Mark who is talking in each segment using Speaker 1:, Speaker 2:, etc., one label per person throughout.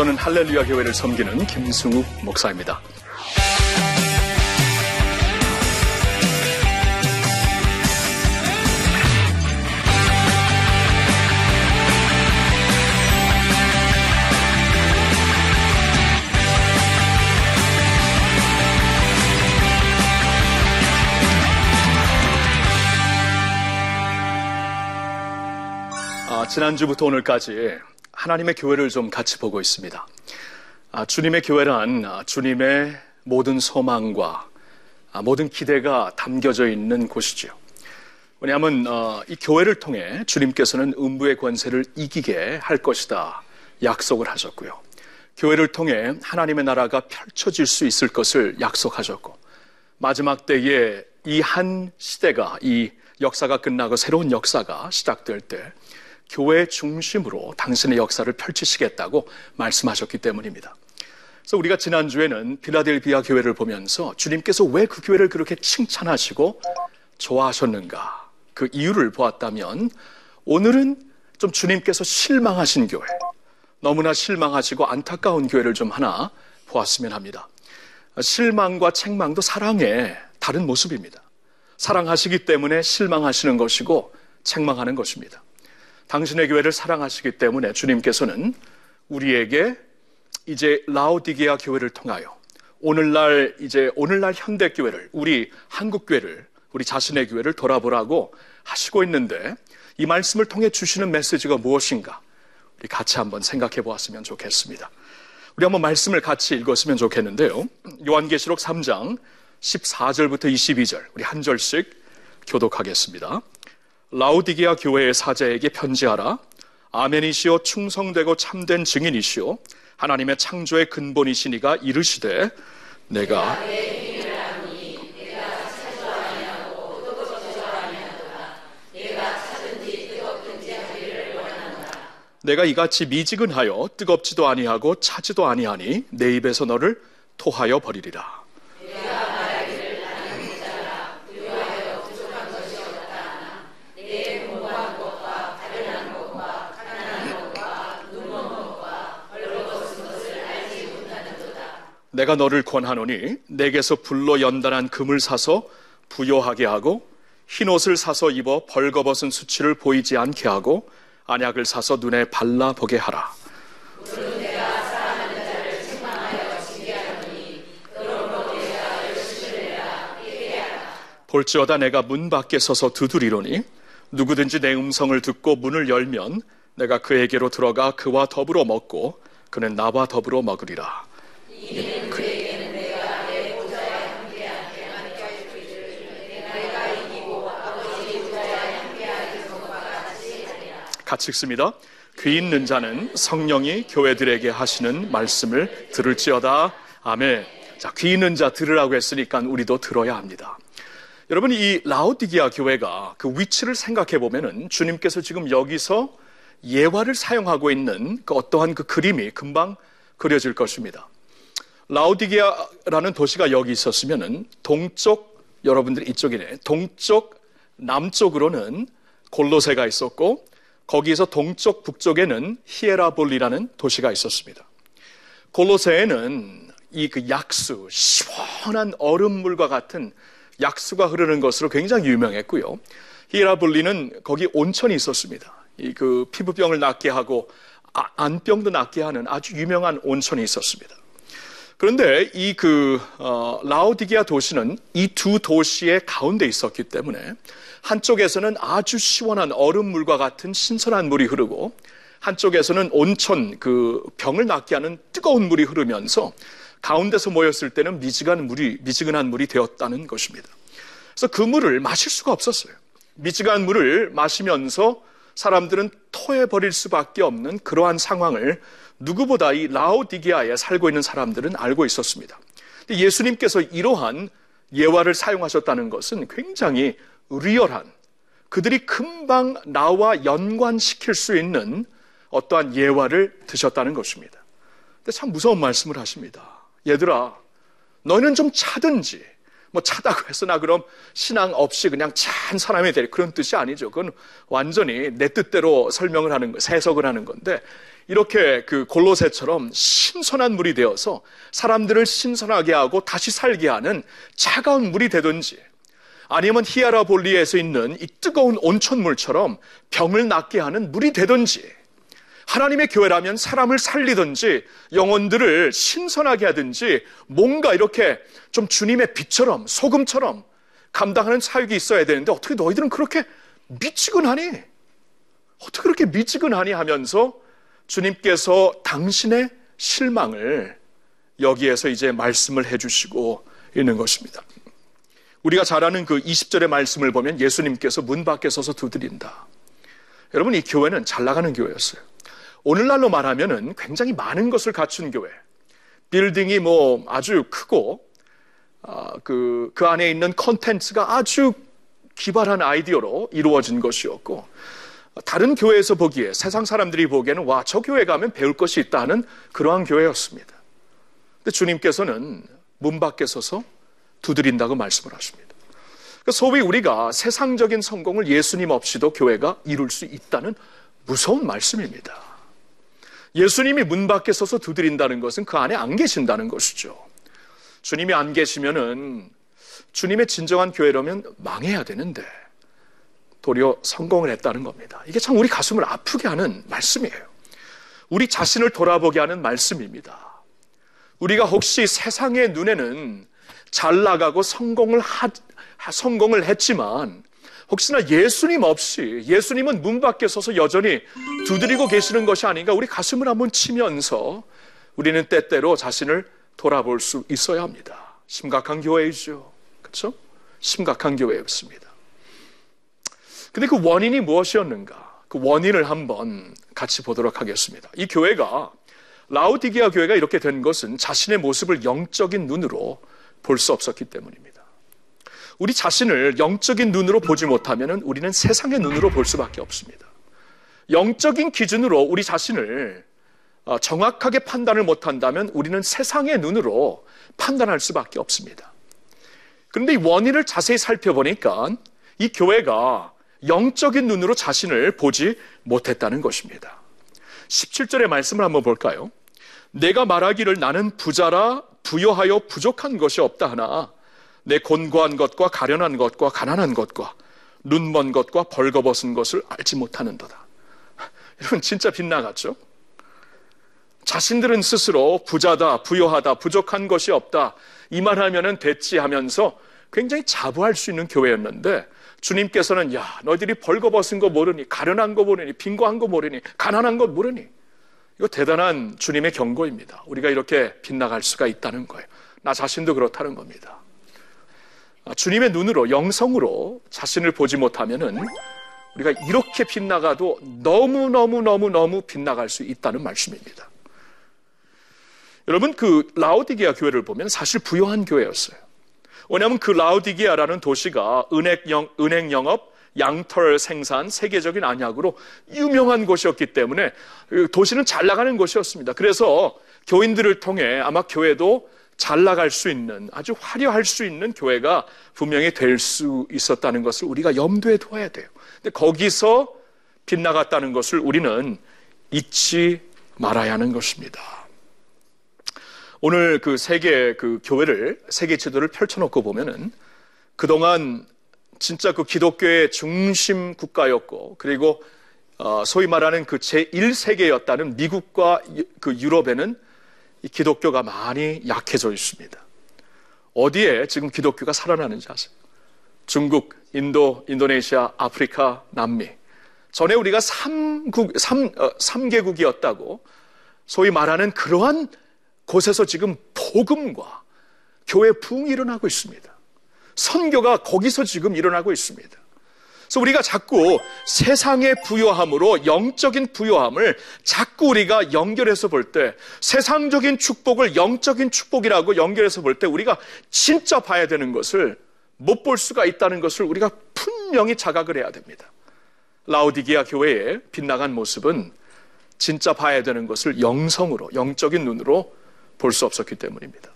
Speaker 1: 저는 할렐루야 교회를 섬기는 김승욱 목사입니다. 아, 지난주부터 오늘까지 하나님의 교회를 좀 같이 보고 있습니다. 아, 주님의 교회란 아, 주님의 모든 소망과 아, 모든 기대가 담겨져 있는 곳이죠. 왜냐하면 어, 이 교회를 통해 주님께서는 음부의 권세를 이기게 할 것이다 약속을 하셨고요. 교회를 통해 하나님의 나라가 펼쳐질 수 있을 것을 약속하셨고 마지막 때에 이 한 시대가 이 역사가 끝나고 새로운 역사가 시작될 때 교회 중심으로 당신의 역사를 펼치시겠다고 말씀하셨기 때문입니다. 그래서 우리가 지난주에는 필라델비아 교회를 보면서 주님께서 왜 그 교회를 그렇게 칭찬하시고 좋아하셨는가 그 이유를 보았다면 오늘은 좀 주님께서 실망하신 교회, 너무나 실망하시고 안타까운 교회를 좀 하나 보았으면 합니다. 실망과 책망도 사랑의 다른 모습입니다. 사랑하시기 때문에 실망하시는 것이고 책망하는 것입니다. 당신의 교회를 사랑하시기 때문에 주님께서는 우리에게 이제 라오디게아 교회를 통하여 오늘날 이제 오늘날 현대 교회를 우리 한국 교회를 우리 자신의 교회를 돌아보라고 하시고 있는데 이 말씀을 통해 주시는 메시지가 무엇인가 우리 같이 한번 생각해 보았으면 좋겠습니다. 우리 한번 말씀을 같이 읽었으면 좋겠는데요. 요한계시록 3장 14절부터 22절 우리 한 절씩 교독하겠습니다. 라우디게아 교회의 사자에게 편지하라. 아멘이시오 충성되고 참된 증인이시오 하나님의 창조의 근본이시니가 이르시되 내가 내가 이같이 미지근하여 뜨겁지도 아니하고 차지도 아니하니 내 입에서 너를 토하여 버리리라. 내가 너를 권하노니 내게서 불로 연단한 금을 사서 부여하게 하고 흰 옷을 사서 입어 벌거벗은 수치를 보이지 않게 하고 안약을 사서 눈에 발라 보게 하라. 볼지어다 내가 문 밖에 서서 두드리노니 누구든지 내 음성을 듣고 문을 열면 내가 그에게로 들어가 그와 더불어 먹고 그는 나와 더불어 먹으리라. 같이 읽습니다. 귀 있는 자는 성령이 교회들에게 하시는 말씀을 들을지어다. 아멘. 자, 귀 있는 자 들으라고 했으니까 우리도 들어야 합니다. 여러분, 이 라오디기아 교회가 그 위치를 생각해 보면은 주님께서 지금 여기서 예화를 사용하고 있는 그 어떠한 그 그림이 금방 그려질 것입니다. 라오디게아라는 도시가 여기 있었으면은 동쪽 여러분들 이쪽이네. 동쪽 남쪽으로는 골로세가 있었고 거기에서 동쪽 북쪽에는 히에라볼리라는 도시가 있었습니다. 골로세에는 이 그 약수 시원한 얼음물과 같은 약수가 흐르는 것으로 굉장히 유명했고요. 히에라볼리는 거기 온천이 있었습니다. 이 그 피부병을 낫게 하고 아, 안병도 낫게 하는 아주 유명한 온천이 있었습니다. 그런데 이그 어, 라오디게아 도시는 이 두 도시의 가운데 있었기 때문에 한쪽에서는 아주 시원한 얼음물과 같은 신선한 물이 흐르고 한쪽에서는 온천 그 병을 낫게 하는 뜨거운 물이 흐르면서 가운데서 모였을 때는 미지근한 물이 미지근한 물이 되었다는 것입니다. 그래서 그 물을 마실 수가 없었어요. 미지근한 물을 마시면서 사람들은 토해 버릴 수밖에 없는 그러한 상황을 누구보다 이 라오디게아에 살고 있는 사람들은 알고 있었습니다. 예수님께서 이러한 예화를 사용하셨다는 것은 굉장히 리얼한 그들이 금방 나와 연관시킬 수 있는 어떠한 예화를 드셨다는 것입니다. 근데 참 무서운 말씀을 하십니다. 얘들아, 너희는 좀 차든지, 뭐 차다고 해서 나 그럼 신앙 없이 그냥 찬 사람이 될 그런 뜻이 아니죠. 그건 완전히 내 뜻대로 설명을 하는 거, 해석을 하는 건데 이렇게 그 골로새처럼 신선한 물이 되어서 사람들을 신선하게 하고 다시 살게 하는 차가운 물이 되든지 아니면 히아라볼리에서 있는 이 뜨거운 온천물처럼 병을 낫게 하는 물이 되든지 하나님의 교회라면 사람을 살리든지 영혼들을 신선하게 하든지 뭔가 이렇게 좀 주님의 빛처럼 소금처럼 감당하는 사역이 있어야 되는데 어떻게 너희들은 그렇게 미치근하니? 어떻게 그렇게 미치근하니 하면서 주님께서 당신의 실망을 여기에서 이제 말씀을 해주시고 있는 것입니다. 우리가 잘 아는 그 20절의 말씀을 보면 예수님께서 문 밖에 서서 두드린다. 여러분, 이 교회는 잘 나가는 교회였어요. 오늘날로 말하면은 굉장히 많은 것을 갖춘 교회. 빌딩이 뭐 아주 크고, 아, 그, 그 안에 있는 컨텐츠가 아주 기발한 아이디어로 이루어진 것이었고, 다른 교회에서 보기에 세상 사람들이 보기에는 와, 저 교회 가면 배울 것이 있다 는 그러한 교회였습니다. 근데 주님께서는 문 밖에 서서 두드린다고 말씀을 하십니다. 그러니까 소위 우리가 세상적인 성공을 예수님 없이도 교회가 이룰 수 있다는 무서운 말씀입니다. 예수님이 문 밖에 서서 두드린다는 것은 그 안에 안 계신다는 것이죠. 주님이 안 계시면은 주님의 진정한 교회라면 망해야 되는데 도리어 성공을 했다는 겁니다. 이게 참 우리 가슴을 아프게 하는 말씀이에요. 우리 자신을 돌아보게 하는 말씀입니다. 우리가 혹시 세상의 눈에는 잘 나가고 성공을 하, 성공을 했지만 혹시나 예수님 없이 예수님은 문 밖에 서서 여전히 두드리고 계시는 것이 아닌가 우리 가슴을 한번 치면서 우리는 때때로 자신을 돌아볼 수 있어야 합니다. 심각한 교회이죠. 그렇죠? 심각한 교회였습니다. 근데 그 원인이 무엇이었는가? 그 원인을 한번 같이 보도록 하겠습니다. 이 교회가 라우디기아 교회가 이렇게 된 것은 자신의 모습을 영적인 눈으로 볼 수 없었기 때문입니다. 우리 자신을 영적인 눈으로 보지 못하면 우리는 세상의 눈으로 볼 수밖에 없습니다. 영적인 기준으로 우리 자신을 어, 정확하게 판단을 못한다면 우리는 세상의 눈으로 판단할 수밖에 없습니다. 그런데 이 원인을 자세히 살펴보니까 이 교회가 영적인 눈으로 자신을 보지 못했다는 것입니다. 17절의 말씀을 한번 볼까요? 내가 말하기를 나는 부자라 부여하여 부족한 것이 없다 하나 내 곤고한 것과 가련한 것과 가난한 것과 눈먼 것과 벌거벗은 것을 알지 못하는도다. 여러분 진짜 빗나갔죠? 자신들은 스스로 부자다, 부여하다, 부족한 것이 없다 이 말하면은 됐지 하면서 굉장히 자부할 수 있는 교회였는데 주님께서는 야 너희들이 벌거벗은 거 모르니 가련한 거 모르니 빈고한 거 모르니 가난한 것 모르니 이거 대단한 주님의 경고입니다. 우리가 이렇게 빗나갈 수가 있다는 거예요. 나 자신도 그렇다는 겁니다. 아, 주님의 눈으로 영성으로 자신을 보지 못하면은 우리가 이렇게 빗나가도 너무너무너무너무 빗나갈 수 있다는 말씀입니다. 여러분 그 라오디게아 교회를 보면 사실 부유한 교회였어요. 왜냐하면 그 라우디기아라는 도시가 은행, 영, 은행 영업, 양털 생산, 세계적인 안약으로 유명한 곳이었기 때문에 그 도시는 잘 나가는 곳이었습니다. 그래서 교인들을 통해 아마 교회도 잘 나갈 수 있는 아주 화려할 수 있는 교회가 분명히 될 수 있었다는 것을 우리가 염두에 둬야 돼요. 근데 거기서 빗나갔다는 것을 우리는 잊지 말아야 하는 것입니다. 오늘 그 세계 그 교회를 세계 지도를 펼쳐놓고 보면은 그동안 진짜 그 기독교의 중심 국가였고 그리고 어 소위 말하는 그 제1세계였다는 미국과 그 유럽에는 이 기독교가 많이 약해져 있습니다. 어디에 지금 기독교가 살아나는지 아세요? 중국, 인도, 인도네시아, 아프리카, 남미. 전에 우리가 3국, 3, 어, 3개국이었다고 소위 말하는 그러한 곳에서 지금 복음과 교회 부흥이 일어나고 있습니다. 선교가 거기서 지금 일어나고 있습니다. 그래서 우리가 자꾸 세상의 부요함으로 영적인 부요함을 자꾸 우리가 연결해서 볼 때 세상적인 축복을 영적인 축복이라고 연결해서 볼 때 우리가 진짜 봐야 되는 것을 못 볼 수가 있다는 것을 우리가 분명히 자각을 해야 됩니다. 라우디기아 교회의 빗나간 모습은 진짜 봐야 되는 것을 영성으로 영적인 눈으로 볼 수 없었기 때문입니다.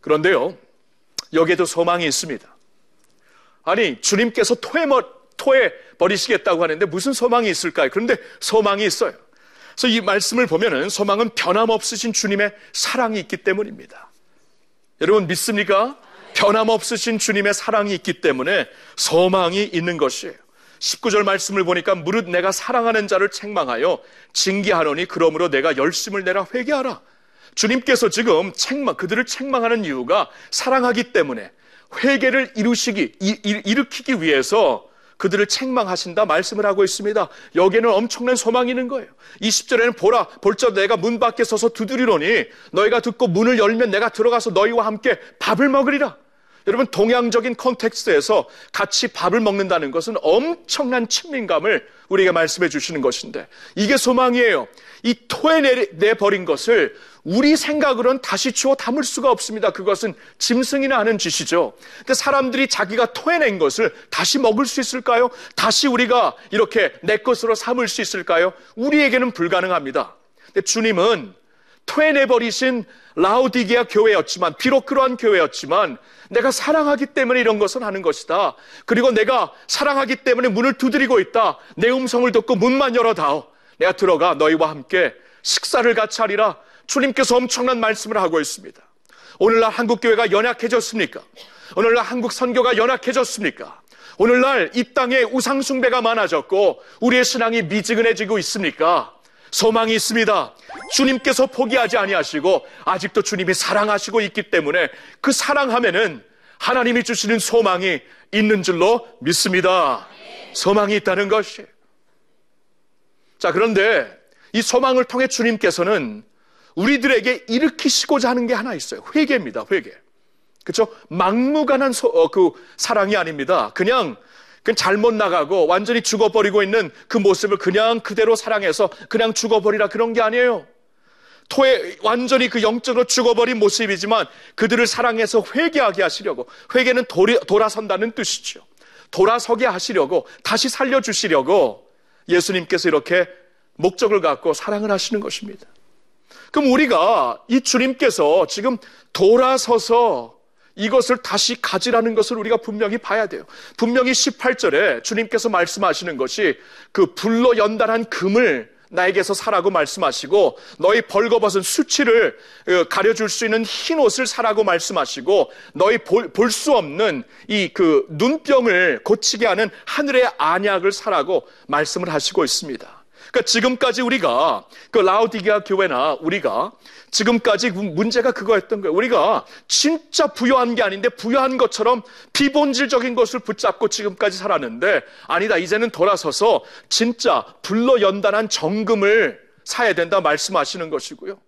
Speaker 1: 그런데요, 여기에도 소망이 있습니다. 아니, 주님께서 토해, 토해 버리시겠다고 하는데 무슨 소망이 있을까요? 그런데 소망이 있어요. 그래서 이 말씀을 보면은 소망은 변함없으신 주님의 사랑이 있기 때문입니다. 여러분 믿습니까? 변함없으신 주님의 사랑이 있기 때문에 소망이 있는 것이에요. 19절 말씀을 보니까 무릇 내가 사랑하는 자를 책망하여 징계하노니 그러므로 내가 열심을 내라 회개하라. 주님께서 지금 책망 그들을 책망하는 이유가 사랑하기 때문에 회개를 이루시기 이, 일으키기 위해서 그들을 책망하신다 말씀을 하고 있습니다. 여기에는 엄청난 소망이 있는 거예요. 20절에는 보라 볼자 내가 문 밖에 서서 두드리노니 너희가 듣고 문을 열면 내가 들어가서 너희와 함께 밥을 먹으리라. 여러분 동양적인 컨텍스트에서 같이 밥을 먹는다는 것은 엄청난 친밀감을 우리에게 말씀해 주시는 것인데 이게 소망이에요. 이 토해내 버린 것을 우리 생각으로는 다시 주워 담을 수가 없습니다. 그것은 짐승이나 하는 짓이죠. 근데 사람들이 자기가 토해낸 것을 다시 먹을 수 있을까요? 다시 우리가 이렇게 내 것으로 삼을 수 있을까요? 우리에게는 불가능합니다. 근데 주님은 토해내버리신 라우디게아 교회였지만 비록 그러한 교회였지만 내가 사랑하기 때문에 이런 것을 하는 것이다. 그리고 내가 사랑하기 때문에 문을 두드리고 있다. 내 음성을 듣고 문만 열어다오. 내가 들어가 너희와 함께 식사를 같이 하리라. 주님께서 엄청난 말씀을 하고 있습니다. 오늘날 한국 교회가 연약해졌습니까? 오늘날 한국 선교가 연약해졌습니까? 오늘날 이 땅에 우상 숭배가 많아졌고 우리의 신앙이 미지근해지고 있습니까? 소망이 있습니다. 주님께서 포기하지 아니하시고 아직도 주님이 사랑하시고 있기 때문에 그 사랑함에는 하나님이 주시는 소망이 있는 줄로 믿습니다. 소망이 있다는 것이. 자, 그런데 이 소망을 통해 주님께서는 우리들에게 일으키시고자 하는 게 하나 있어요. 회개입니다. 회개. 그렇죠? 막무가난 소, 어, 그 사랑이 아닙니다. 그냥 그 잘못 나가고 완전히 죽어버리고 있는 그 모습을 그냥 그대로 사랑해서 그냥 죽어버리라 그런 게 아니에요. 토에 완전히 그 영적으로 죽어버린 모습이지만 그들을 사랑해서 회개하게 하시려고 회개는 돌이, 돌아선다는 뜻이죠. 돌아서게 하시려고 다시 살려주시려고 예수님께서 이렇게 목적을 갖고 사랑을 하시는 것입니다. 그럼 우리가 이 주님께서 지금 돌아서서 이것을 다시 가지라는 것을 우리가 분명히 봐야 돼요. 분명히 18절에 주님께서 말씀하시는 것이 그 불로 연단한 금을 나에게서 사라고 말씀하시고 너희 벌거벗은 수치를 어, 가려줄 수 있는 흰 옷을 사라고 말씀하시고 너희 볼 수 없는 이 그 눈병을 고치게 하는 하늘의 안약을 사라고 말씀을 하시고 있습니다. 그러니까 지금까지 우리가 그 라우디게아 교회나 우리가 지금까지 문제가 그거였던 거예요. 우리가 진짜 부여한 게 아닌데 부여한 것처럼 비본질적인 것을 붙잡고 지금까지 살았는데 아니다. 이제는 돌아서서 진짜 불러 연단한 정금을 사야 된다 말씀하시는 것이고요.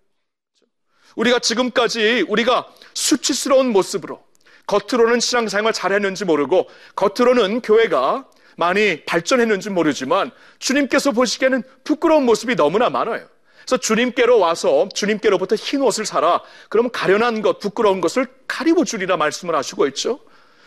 Speaker 1: 우리가 지금까지 우리가 수치스러운 모습으로 겉으로는 신앙생활 잘했는지 모르고 겉으로는 교회가 많이 발전했는지 모르지만 주님께서 보시기에는 부끄러운 모습이 너무나 많아요. 그래서 주님께로 와서 주님께로부터 흰 옷을 사라. 그러면 가련한 것, 부끄러운 것을 가리고 주리라 말씀을 하시고 있죠.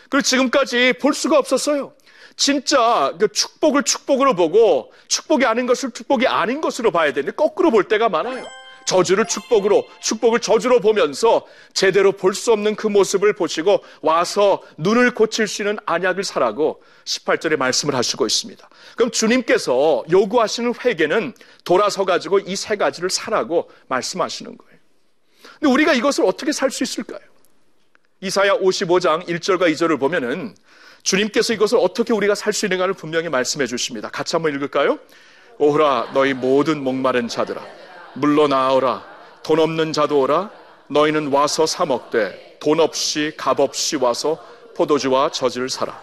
Speaker 1: 그리고 지금까지 볼 수가 없었어요. 진짜 그 축복을 축복으로 보고 축복이 아닌 것을 축복이 아닌 것으로 봐야 되는데 거꾸로 볼 때가 많아요. 저주를 축복으로, 축복을 저주로 보면서 제대로 볼 수 없는 그 모습을 보시고 와서 눈을 고칠 수 있는 안약을 사라고 18절에 말씀을 하시고 있습니다. 그럼 주님께서 요구하시는 회개는 돌아서 가지고 이 세 가지를 사라고 말씀하시는 거예요. 근데 우리가 이것을 어떻게 살 수 있을까요? 이사야 55장 1절과 2절을 보면은 주님께서 이것을 어떻게 우리가 살 수 있는가를 분명히 말씀해 주십니다. 같이 한번 읽을까요? 오라 너희 모든 목마른 자들아 물러나오라. 돈 없는 자도 오라. 너희는 와서 사 먹되 돈 없이 값 없이 와서 포도주와 젖을 사라.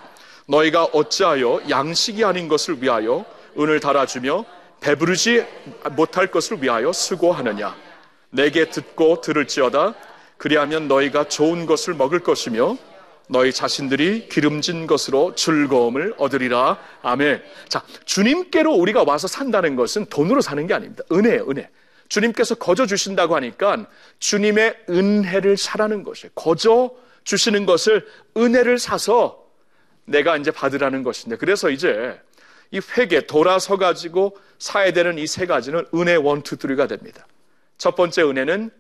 Speaker 1: 너희가 어찌하여 양식이 아닌 것을 위하여 은을 달아주며 배부르지 못할 것을 위하여 수고하느냐. 내게 듣고 들을지어다. 그리하면 너희가 좋은 것을 먹을 것이며 너희 자신들이 기름진 것으로 즐거움을 얻으리라. 아멘. 자, 주님께로 우리가 와서 산다는 것은 돈으로 사는 게 아닙니다. 은혜예요, 은혜. 주님께서 거저 주신다고 하니까 주님의 은혜를 사라는 것이에요. 거저 주시는 것을 은혜를 사서 내가 이제 받으라는 것인데 그래서 이제 이 회개 돌아서 가지고 사야 되는 이 세 가지는 은혜 원투 드리가 됩니다. 첫 번째 은혜는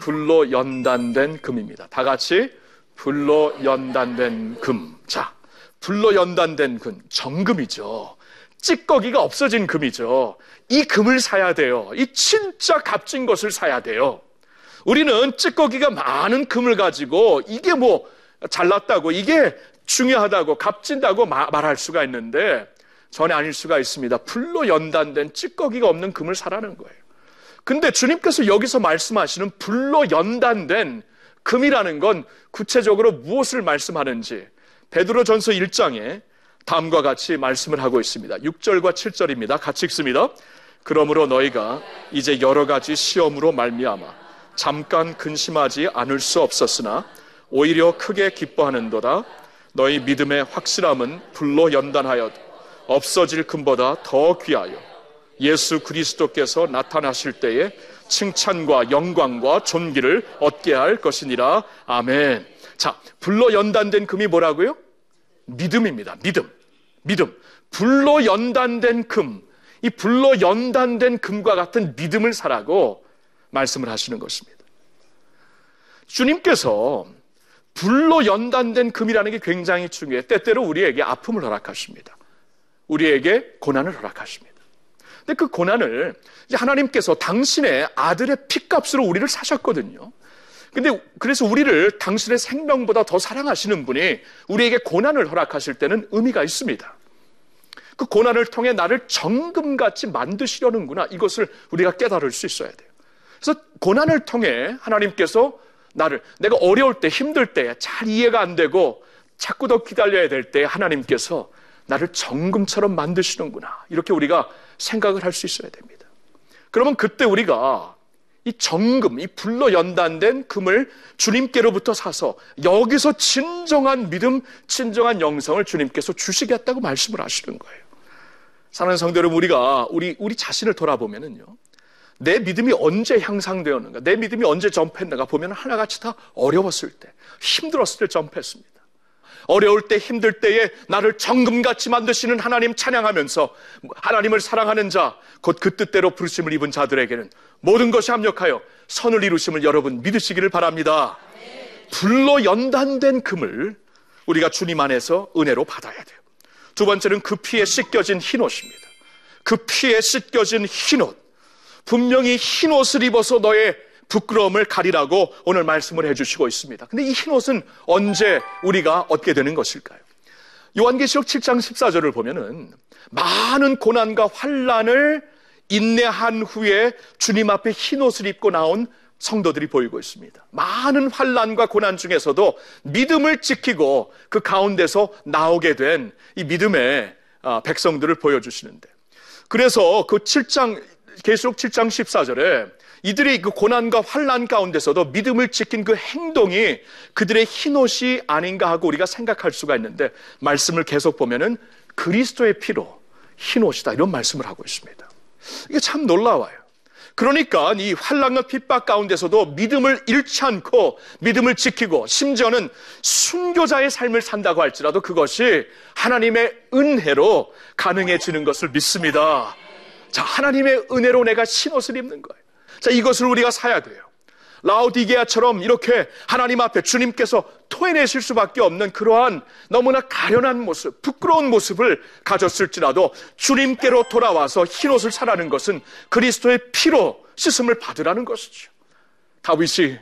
Speaker 1: 불로 연단된 금입니다. 다 같이 불로 연단된 금. 자, 불로 연단된 금, 정금이죠. 찌꺼기가 없어진 금이죠. 이 금을 사야 돼요. 이 진짜 값진 것을 사야 돼요. 우리는 찌꺼기가 많은 금을 가지고 이게 뭐 잘났다고 이게 중요하다고 값진다고 말할 수가 있는데 전혀 아닐 수가 있습니다. 불로 연단된 찌꺼기가 없는 금을 사라는 거예요. 근데 주님께서 여기서 말씀하시는 불로 연단된 금이라는 건 구체적으로 무엇을 말씀하는지 베드로 전서 1장에 다음과 같이 말씀을 하고 있습니다. 6절과 7절입니다. 같이 읽습니다. 그러므로 너희가 이제 여러 가지 시험으로 말미암아 잠깐 근심하지 않을 수 없었으나 오히려 크게 기뻐하는도다. 너희 믿음의 확실함은 불로 연단하여 없어질 금보다 더 귀하여 예수 그리스도께서 나타나실 때에 칭찬과 영광과 존귀를 얻게 할 것이니라. 아멘. 자, 불로 연단된 금이 뭐라고요? 믿음입니다. 믿음. 믿음. 불로 연단된 금. 이 불로 연단된 금과 같은 믿음을 사라고 말씀을 하시는 것입니다. 주님께서 불로 연단된 금이라는 게 굉장히 중요해. 때때로 우리에게 아픔을 허락하십니다. 우리에게 고난을 허락하십니다. 근데 그 고난을 하나님께서 당신의 아들의 피값으로 우리를 사셨거든요. 근데 그래서 우리를 당신의 생명보다 더 사랑하시는 분이 우리에게 고난을 허락하실 때는 의미가 있습니다. 그 고난을 통해 나를 정금같이 만드시려는구나. 이것을 우리가 깨달을 수 있어야 돼요. 그래서 고난을 통해 하나님께서 나를 내가 어려울 때 힘들 때 잘 이해가 안 되고 자꾸 더 기다려야 될 때 하나님께서 나를 정금처럼 만드시는구나. 이렇게 우리가 생각을 할 수 있어야 됩니다. 그러면 그때 우리가 이 정금, 이 불로 연단된 금을 주님께로부터 사서 여기서 진정한 믿음, 진정한 영성을 주님께서 주시겠다고 말씀을 하시는 거예요. 사는 성도 여러분, 우리가 우리, 우리 자신을 돌아보면은요. 내 믿음이 언제 향상되었는가, 내 믿음이 언제 점프했는가 보면 하나같이 다 어려웠을 때, 힘들었을 때 점프했습니다. 어려울 때 힘들 때에 나를 정금같이 만드시는 하나님 찬양하면서 하나님을 사랑하는 자, 곧 그 뜻대로 부르심을 입은 자들에게는 모든 것이 합력하여 선을 이루심을 여러분 믿으시기를 바랍니다. 불로 연단된 금을 우리가 주님 안에서 은혜로 받아야 돼요. 두 번째는 그 피에 씻겨진 흰 옷입니다. 그 피에 씻겨진 흰 옷. 분명히 흰 옷을 입어서 너의 부끄러움을 가리라고 오늘 말씀을 해주시고 있습니다. 근데 이 흰 옷은 언제 우리가 얻게 되는 것일까요? 요한계시록 7장 14절을 보면은 많은 고난과 환란을 인내한 후에 주님 앞에 흰 옷을 입고 나온 성도들이 보이고 있습니다. 많은 환란과 고난 중에서도 믿음을 지키고 그 가운데서 나오게 된 이 믿음의 아, 백성들을 보여주시는데 그래서 그 7장 계시록 7장 14절에 이들의 그 고난과 환란 가운데서도 믿음을 지킨 그 행동이 그들의 흰옷이 아닌가 하고 우리가 생각할 수가 있는데 말씀을 계속 보면은 그리스도의 피로 흰옷이다 이런 말씀을 하고 있습니다. 이게 참 놀라워요. 그러니까 이 환란과 핍박 가운데서도 믿음을 잃지 않고 믿음을 지키고 심지어는 순교자의 삶을 산다고 할지라도 그것이 하나님의 은혜로 가능해지는 것을 믿습니다. 자, 하나님의 은혜로 내가 신옷을 입는 거예요. 자, 이것을 우리가 사야 돼요. 라우디게아처럼 이렇게 하나님 앞에 주님께서 토해내실 수밖에 없는 그러한 너무나 가련한 모습, 부끄러운 모습을 가졌을지라도 주님께로 돌아와서 흰옷을 사라는 것은 그리스도의 피로 씻음을 받으라는 것이죠. 다윗이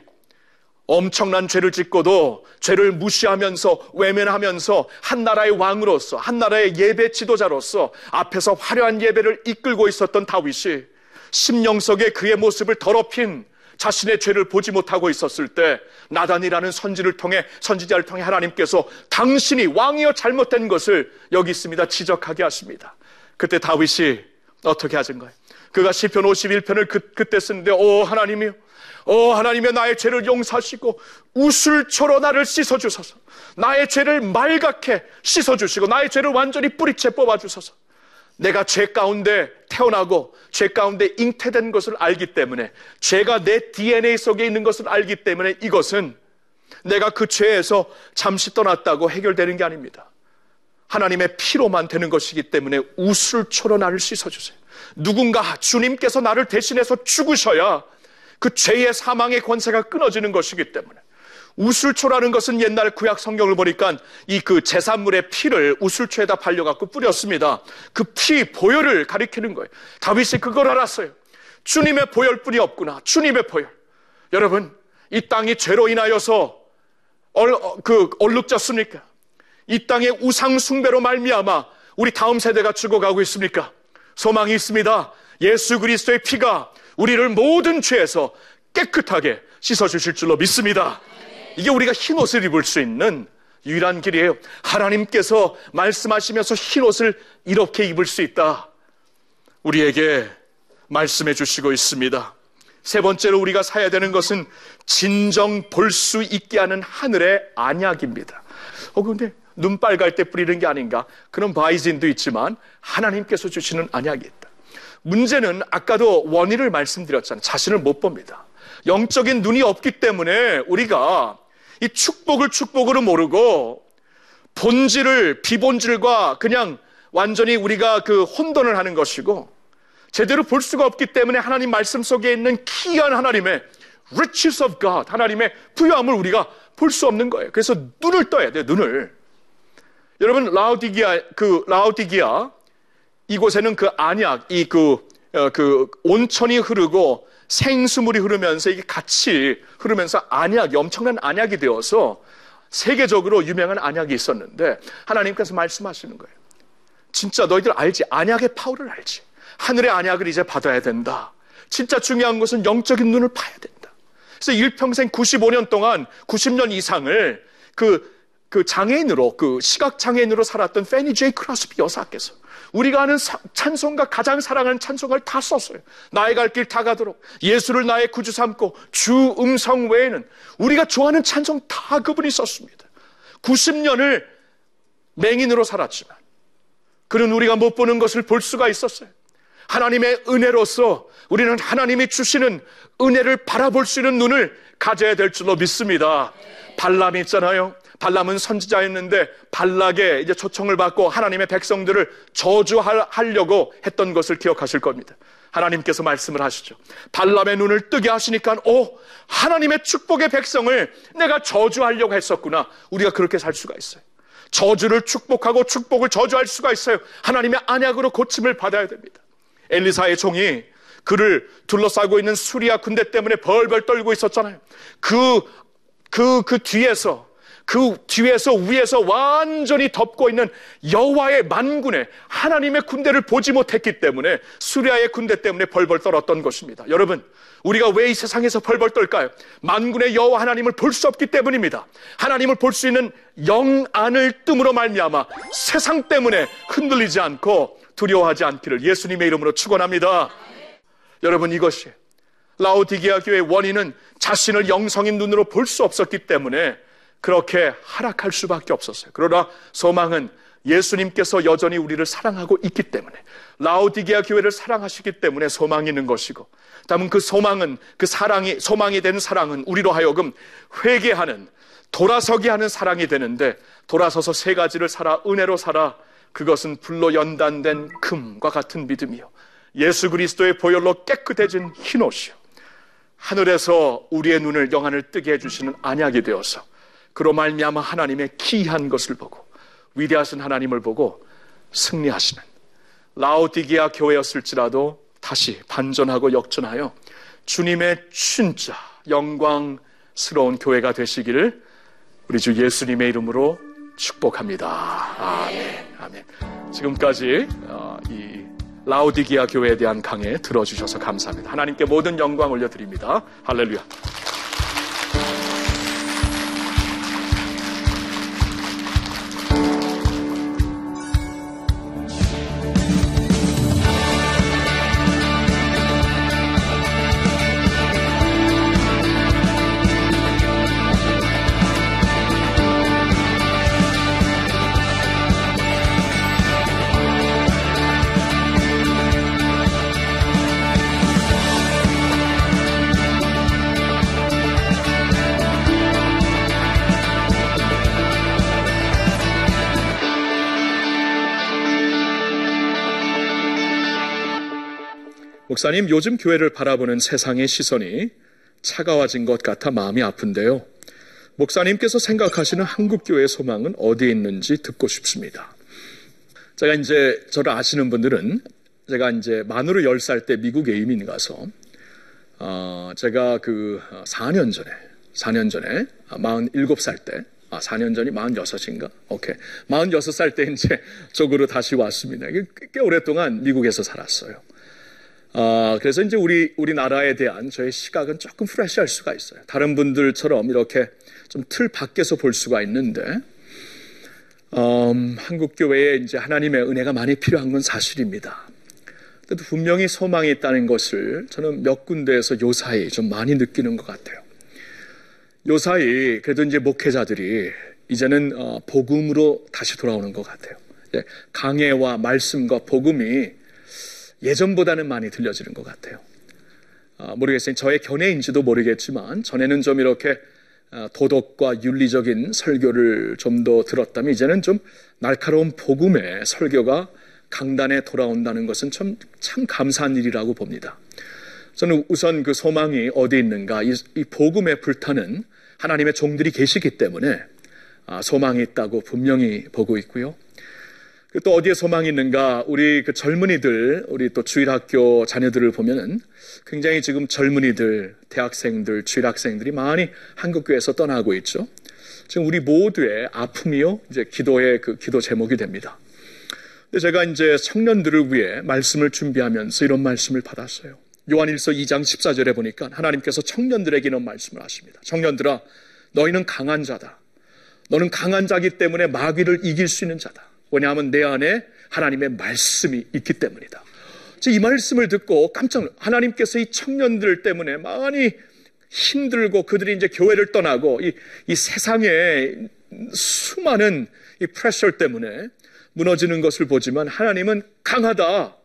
Speaker 1: 엄청난 죄를 짓고도 죄를 무시하면서 외면하면서 한 나라의 왕으로서 한 나라의 예배 지도자로서 앞에서 화려한 예배를 이끌고 있었던 다윗이 심령 속에 그의 모습을 더럽힌 자신의 죄를 보지 못하고 있었을 때 나단이라는 선지를 통해 선지자를 통해 하나님께서 당신이 왕이여 잘못된 것을 여기 있습니다 지적하게 하십니다. 그때 다윗이 어떻게 하신 거예요? 그가 시편 51편을 그, 그때 쓰는데 오 하나님이요 오 하나님의 나의 죄를 용서하시고 우슬초로 나를 씻어 주소서. 나의 죄를 말갛게 씻어 주시고 나의 죄를 완전히 뿌리채 뽑아 주소서. 내가 죄 가운데 태어나고 죄 가운데 잉태된 것을 알기 때문에 죄가 내 DNA 속에 있는 것을 알기 때문에 이것은 내가 그 죄에서 잠시 떠났다고 해결되는 게 아닙니다. 하나님의 피로만 되는 것이기 때문에 우슬초로 나를 씻어주세요. 누군가 주님께서 나를 대신해서 죽으셔야 그 죄의 사망의 권세가 끊어지는 것이기 때문에 우슬초라는 것은 옛날 구약 성경을 보니까 이 그 제산물의 피를 우슬초에다 발려갖고 뿌렸습니다. 그 피 보혈을 가리키는 거예요. 다윗이 그걸 알았어요. 주님의 보혈뿐이 없구나. 주님의 보혈. 여러분, 이 땅이 죄로 인하여서 얼, 어, 그 얼룩졌습니까? 이 땅의 우상 숭배로 말미암아 우리 다음 세대가 죽어가고 있습니까? 소망이 있습니다. 예수 그리스도의 피가 우리를 모든 죄에서 깨끗하게 씻어 주실 줄로 믿습니다. 이게 우리가 흰 옷을 입을 수 있는 유일한 길이에요. 하나님께서 말씀하시면서 흰 옷을 이렇게 입을 수 있다. 우리에게 말씀해 주시고 있습니다. 세 번째로 우리가 사야 되는 것은 진정 볼 수 있게 하는 하늘의 안약입니다. 어, 근데 눈 빨갈 때 뿌리는 게 아닌가? 그런 바이진도 있지만 하나님께서 주시는 안약이 있다. 문제는 아까도 원인을 말씀드렸잖아요. 자신을 못 봅니다. 영적인 눈이 없기 때문에 우리가 이 축복을 축복으로 모르고 본질을 비본질과 그냥 완전히 우리가 그 혼돈을 하는 것이고 제대로 볼 수가 없기 때문에 하나님 말씀 속에 있는 키한 하나님의 riches of God 하나님의 부여함을 우리가 볼 수 없는 거예요. 그래서 눈을 떠야 돼요. 눈을 여러분 라우디기아 그 라우디기아 이곳에는 그 안약 이그 어, 그 온천이 흐르고 생수물이 흐르면서 이게 같이 흐르면서 안약이 엄청난 안약이 되어서 세계적으로 유명한 안약이 있었는데 하나님께서 말씀하시는 거예요. 진짜 너희들 알지? 안약의 파워를 알지? 하늘의 안약을 이제 받아야 된다. 진짜 중요한 것은 영적인 눈을 파야 된다. 그래서 일평생 95년 동안 90년 이상을 그, 그 장애인으로, 그 시각 장애인으로 살았던 페니 제이 크라스피 여사께서 우리가 아는 찬송가 가장 사랑하는 찬송가를 다 썼어요. 나의 갈 길 다 가도록 예수를 나의 구주 삼고 주 음성 외에는 우리가 좋아하는 찬송 다 그분이 썼습니다. 90년을 맹인으로 살았지만 그는 우리가 못 보는 것을 볼 수가 있었어요. 하나님의 은혜로서 우리는 하나님이 주시는 은혜를 바라볼 수 있는 눈을 가져야 될 줄로 믿습니다. 발람이 있잖아요. 발람은 선지자였는데 발락의 이제 초청을 받고 하나님의 백성들을 저주하려고 했던 것을 기억하실 겁니다. 하나님께서 말씀을 하시죠. 발람의 눈을 뜨게 하시니까 오 하나님의 축복의 백성을 내가 저주하려고 했었구나. 우리가 그렇게 살 수가 있어요. 저주를 축복하고 축복을 저주할 수가 있어요. 하나님의 안약으로 고침을 받아야 됩니다. 엘리사의 종이 그를 둘러싸고 있는 수리아 군대 때문에 벌벌 떨고 있었잖아요. 그, 그, 그 뒤에서 그 뒤에서 위에서 완전히 덮고 있는 여호와의 만군의 하나님의 군대를 보지 못했기 때문에 수리아의 군대 때문에 벌벌 떨었던 것입니다. 여러분, 우리가 왜 이 세상에서 벌벌 떨까요? 만군의 여호와 하나님을 볼 수 없기 때문입니다. 하나님을 볼 수 있는 영안을 뜸으로 말미암아 세상 때문에 흔들리지 않고 두려워하지 않기를 예수님의 이름으로 축원합니다. 여러분 이것이 라오디게아 교회의 원인은 자신을 영성인 눈으로 볼 수 없었기 때문에 그렇게 하락할 수밖에 없었어요. 그러나 소망은 예수님께서 여전히 우리를 사랑하고 있기 때문에 라오디게아 교회를 사랑하시기 때문에 소망이 있는 것이고 다음은 그 소망은 그 사랑이 소망이 되는 사랑은 우리로 하여금 회개하는 돌아서게 하는 사랑이 되는데 돌아서서 세 가지를 살아 은혜로 살아 그것은 불로 연단된 금과 같은 믿음이요 예수 그리스도의 보혈로 깨끗해진 흰 옷이요 하늘에서 우리의 눈을 영안을 뜨게 해주시는 안약이 되어서 그로 말미암아 하나님의 기이한 것을 보고 위대하신 하나님을 보고 승리하시는 라오디기아 교회였을지라도 다시 반전하고 역전하여 주님의 진짜 영광스러운 교회가 되시기를 우리 주 예수님의 이름으로 축복합니다. 아멘. 아멘. 지금까지 어, 이 라오디기아 교회에 대한 강해 들어주셔서 감사합니다. 하나님께 모든 영광 올려드립니다. 할렐루야. 목사님, 요즘 교회를 바라보는 세상의 시선이 차가워진 것 같아 마음이 아픈데요. 목사님께서 생각하시는 한국교회의 소망은 어디에 있는지 듣고 싶습니다. 제가 이제 저를 아시는 분들은 제가 이제 만으로 10살 때 미국에 이민 가서 어, 제가 그 4년 전에 4년 전에 47살 때 아, 4년 전이 46인가? 오케이. 46살 때 이제 쪽으로 다시 왔습니다. 꽤 오랫동안 미국에서 살았어요. 아, 그래서 이제 우리, 우리나라에 대한 저의 시각은 조금 프레시할 수가 있어요. 다른 분들처럼 이렇게 좀 틀 밖에서 볼 수가 있는데, 음, 한국교회에 이제 하나님의 은혜가 많이 필요한 건 사실입니다. 그래도 분명히 소망이 있다는 것을 저는 몇 군데에서 요사이 좀 많이 느끼는 것 같아요. 요사이 그래도 이제 목회자들이 이제는 어, 복음으로 다시 돌아오는 것 같아요. 강해와 말씀과 복음이 예전보다는 많이 들려지는 것 같아요. 아, 모르겠어요. 저의 견해인지도 모르겠지만 전에는 좀 이렇게 아, 도덕과 윤리적인 설교를 좀 더 들었다면 이제는 좀 날카로운 복음의 설교가 강단에 돌아온다는 것은 참, 참 감사한 일이라고 봅니다. 저는 우선 그 소망이 어디 있는가, 이, 이 복음의 불타는 하나님의 종들이 계시기 때문에 아, 소망이 있다고 분명히 보고 있고요. 또 어디에 소망이 있는가? 우리 그 젊은이들, 우리 또 주일학교 자녀들을 보면은 굉장히 지금 젊은이들, 대학생들, 주일학생들이 많이 한국교회에서 떠나고 있죠. 지금 우리 모두의 아픔이요, 이제 기도의 그 기도 제목이 됩니다. 근데 제가 이제 청년들을 위해 말씀을 준비하면서 이런 말씀을 받았어요. 요한일서 2장 14절에 보니까 하나님께서 청년들에게 이런 말씀을 하십니다. 청년들아, 너희는 강한 자다. 너는 강한 자기 때문에 마귀를 이길 수 있는 자다. 왜냐하면 내 안에 하나님의 말씀이 있기 때문이다. 이 말씀을 듣고 깜짝 놀 하나님께서 이 청년들 때문에 많이 힘들고 그들이 이제 교회를 떠나고 이, 이 세상의 수많은 이 프레셔 때문에 무너지는 것을 보지만 하나님은 강하다.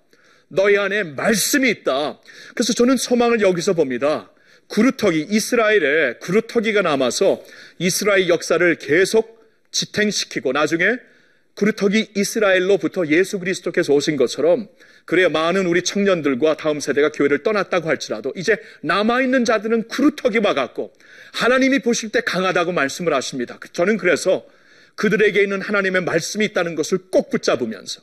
Speaker 1: 너희 안에 말씀이 있다. 그래서 저는 소망을 여기서 봅니다. 구루터기, 이스라엘에 구루터기가 남아서 이스라엘 역사를 계속 지탱시키고 나중에 구루터기 이스라엘로부터 예수 그리스도께서 오신 것처럼 그래야 많은 우리 청년들과 다음 세대가 교회를 떠났다고 할지라도 이제 남아있는 자들은 구루터기와 같고 하나님이 보실 때 강하다고 말씀을 하십니다. 저는 그래서 그들에게 있는 하나님의 말씀이 있다는 것을 꼭 붙잡으면서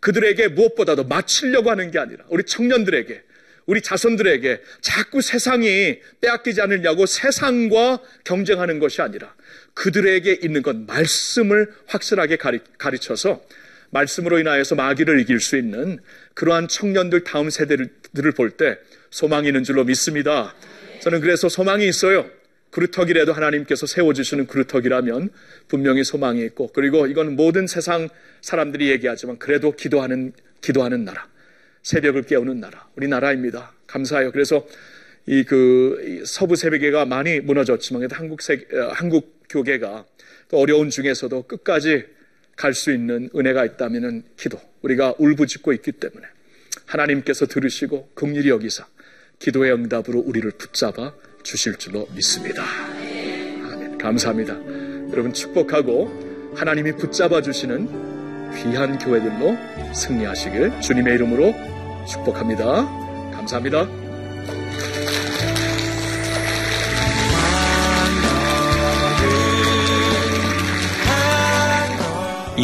Speaker 1: 그들에게 무엇보다도 맞추려고 하는 게 아니라 우리 청년들에게 우리 자손들에게 자꾸 세상이 빼앗기지 않으려고 세상과 경쟁하는 것이 아니라 그들에게 있는 건 말씀을 확실하게 가르, 가르쳐서 말씀으로 인하여서 마귀를 이길 수 있는 그러한 청년들 다음 세대들을 볼 때 소망이 있는 줄로 믿습니다. 저는 그래서 소망이 있어요. 그루터기라도 하나님께서 세워주시는 그루터기라면 분명히 소망이 있고 그리고 이건 모든 세상 사람들이 얘기하지만 그래도 기도하는 기도하는 나라 새벽을 깨우는 나라 우리 나라입니다 감사해요 그래서 이 그 서부 세계가 많이 무너졌지만 한국 세 어, 한국 교계가 또 어려운 중에서도 끝까지 갈 수 있는 은혜가 있다면은 기도 우리가 울부짖고 있기 때문에 하나님께서 들으시고 긍휼히 여기사 기도의 응답으로 우리를 붙잡아 주실 줄로 믿습니다. 아멘. 감사합니다. 여러분 축복하고 하나님이 붙잡아 주시는 귀한 교회들로 승리하시길 주님의 이름으로 축복합니다. 감사합니다.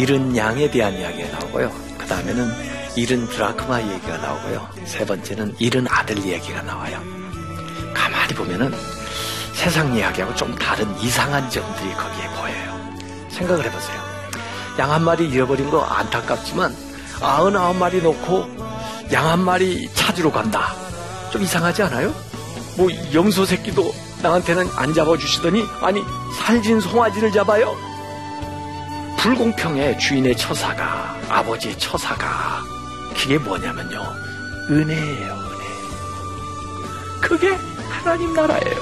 Speaker 2: 잃은 양에 대한 이야기가 나오고요. 그 다음에는 잃은 드라크마 얘기가 나오고요. 세 번째는 잃은 아들 얘기가 나와요. 가만히 보면은 세상 이야기하고 좀 다른 이상한 점들이 거기에 보여요. 생각을 해보세요. 양 한 마리 잃어버린 거 안타깝지만 아흔아홉 마리 놓고 양 한 마리 찾으러 간다. 좀 이상하지 않아요? 뭐 염소 새끼도 나한테는 안 잡아주시더니 아니 살진 송아지를 잡아요? 불공평해 주인의 처사가 아버지의 처사가. 그게 뭐냐면요. 은혜예요 은혜. 그게 하나님 나라예요.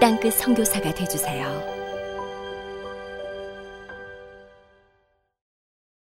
Speaker 3: 땅끝 성교사가 되주세요